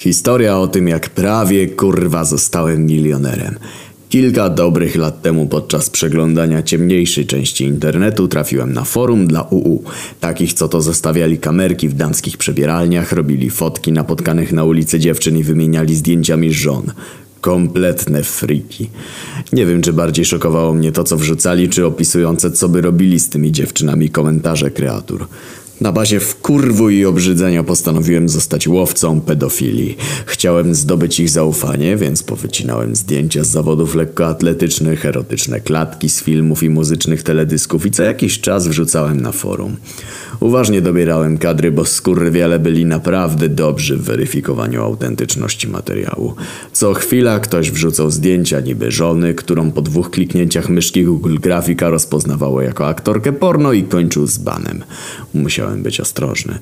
Historia o tym, jak prawie kurwa zostałem milionerem. Kilka dobrych lat temu podczas przeglądania ciemniejszej części internetu trafiłem na forum dla UU. Takich, co to zostawiali kamerki w damskich przebieralniach, robili fotki napotkanych na ulicy dziewczyn i wymieniali zdjęciami żon. Kompletne friki. Nie wiem, czy bardziej szokowało mnie to, co wrzucali, czy opisujące, co by robili z tymi dziewczynami komentarze kreatur. Na bazie wkurwu i obrzydzenia postanowiłem zostać łowcą pedofilii. Chciałem zdobyć ich zaufanie, więc powycinałem zdjęcia z zawodów lekkoatletycznych, erotyczne klatki z filmów i muzycznych teledysków i co jakiś czas wrzucałem na forum. Uważnie dobierałem kadry, bo skurwiele byli naprawdę dobrzy w weryfikowaniu autentyczności materiału. Co chwila ktoś wrzucał zdjęcia niby żony, którą po dwóch kliknięciach myszki Google Grafika rozpoznawało jako aktorkę porno i kończył z banem. Musiałem być ostrożny.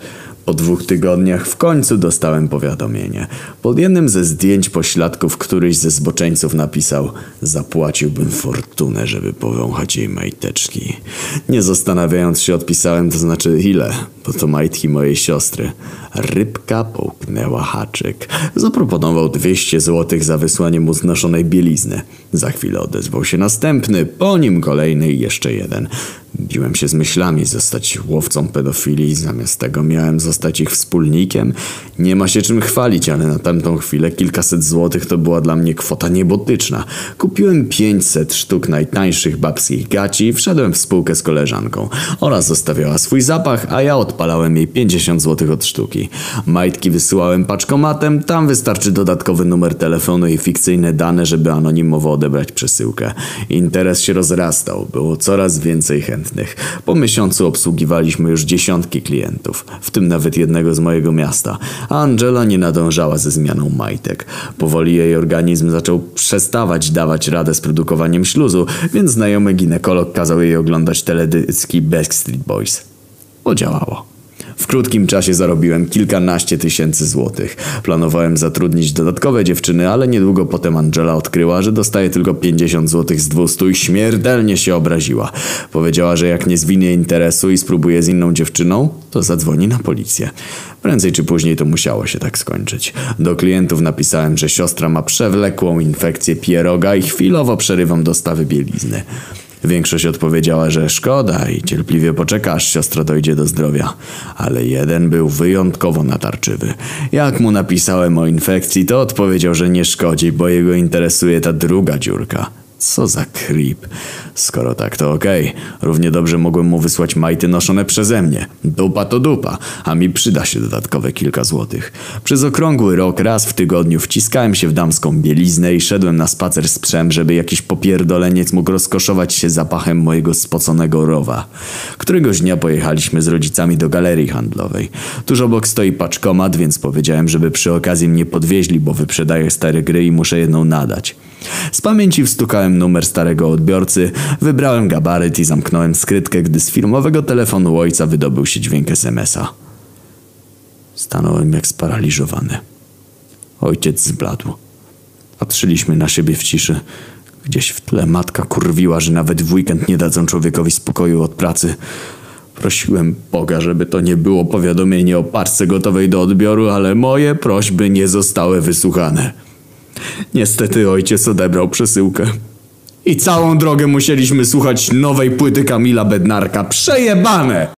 Po dwóch tygodniach w końcu dostałem powiadomienie. Pod jednym ze zdjęć pośladków któryś ze zboczeńców napisał Zapłaciłbym fortunę, żeby powąchać jej majteczki. Nie zastanawiając się odpisałem, to znaczy ile, bo to majtki mojej siostry. Rybka połknęła haczyk. Zaproponował 200 złotych za wysłanie mu znoszonej bielizny. Za chwilę odezwał się następny, po nim kolejny i jeszcze jeden. Biłem się z myślami zostać łowcą pedofilii, zamiast tego miałem zostać ich wspólnikiem. Nie ma się czym chwalić, ale na tamtą chwilę kilkaset złotych to była dla mnie kwota niebotyczna. Kupiłem 500 sztuk najtańszych babskich gaci wszedłem w spółkę z koleżanką. Ona zostawiała swój zapach, a ja odpalałem jej 50 złotych od sztuki. Majtki wysyłałem paczkomatem, tam wystarczy dodatkowy numer telefonu i fikcyjne dane, żeby anonimowo odebrać przesyłkę. Interes się rozrastał, było coraz więcej chętnych chętnych. Po miesiącu obsługiwaliśmy już dziesiątki klientów, w tym nawet jednego z mojego miasta. A Angela nie nadążała ze zmianą majtek. Powoli jej organizm zaczął przestawać dawać radę z produkowaniem śluzu, więc znajomy ginekolog kazał jej oglądać teledyski Backstreet Boys. Podziałało. W krótkim czasie zarobiłem kilkanaście tysięcy złotych. Planowałem zatrudnić dodatkowe dziewczyny, ale niedługo potem Angela odkryła, że dostaje tylko 50 złotych z 200 i śmiertelnie się obraziła. Powiedziała, że jak nie zwinie interesu i spróbuje z inną dziewczyną, to zadzwoni na policję. Prędzej czy później to musiało się tak skończyć. Do klientów napisałem, że siostra ma przewlekłą infekcję pieroga i chwilowo przerywam dostawy bielizny. Większość odpowiedziała, że szkoda i cierpliwie poczeka, aż siostra dojdzie do zdrowia. Ale jeden był wyjątkowo natarczywy. Jak mu napisałem o infekcji, to odpowiedział, że nie szkodzi, bo jego interesuje ta druga dziurka. Co za creep. Skoro tak, to okej. Okay. Równie dobrze mogłem mu wysłać majty noszone przeze mnie. Dupa to dupa, a mi przyda się dodatkowe kilka złotych. Przez okrągły rok raz w tygodniu wciskałem się w damską bieliznę i szedłem na spacer z psem, żeby jakiś popierdoleniec mógł rozkoszować się zapachem mojego spoconego rowa. Któregoś dnia pojechaliśmy z rodzicami do galerii handlowej. Tuż obok stoi paczkomat, więc powiedziałem, żeby przy okazji mnie podwieźli, bo wyprzedaję stare gry i muszę jedną nadać. Z pamięci wstukałem numer starego odbiorcy, wybrałem gabaryt i zamknąłem skrytkę, gdy z firmowego telefonu ojca wydobył się dźwięk SMS-a. Stanąłem jak sparaliżowany. Ojciec zbladł. Patrzyliśmy na siebie w ciszy. Gdzieś w tle matka kurwiła, że nawet w weekend nie dadzą człowiekowi spokoju od pracy. Prosiłem Boga, żeby to nie było powiadomienie o parce gotowej do odbioru, ale moje prośby nie zostały wysłuchane. Niestety ojciec odebrał przesyłkę. I całą drogę musieliśmy słuchać nowej płyty Kamila Bednarka. Przejebane!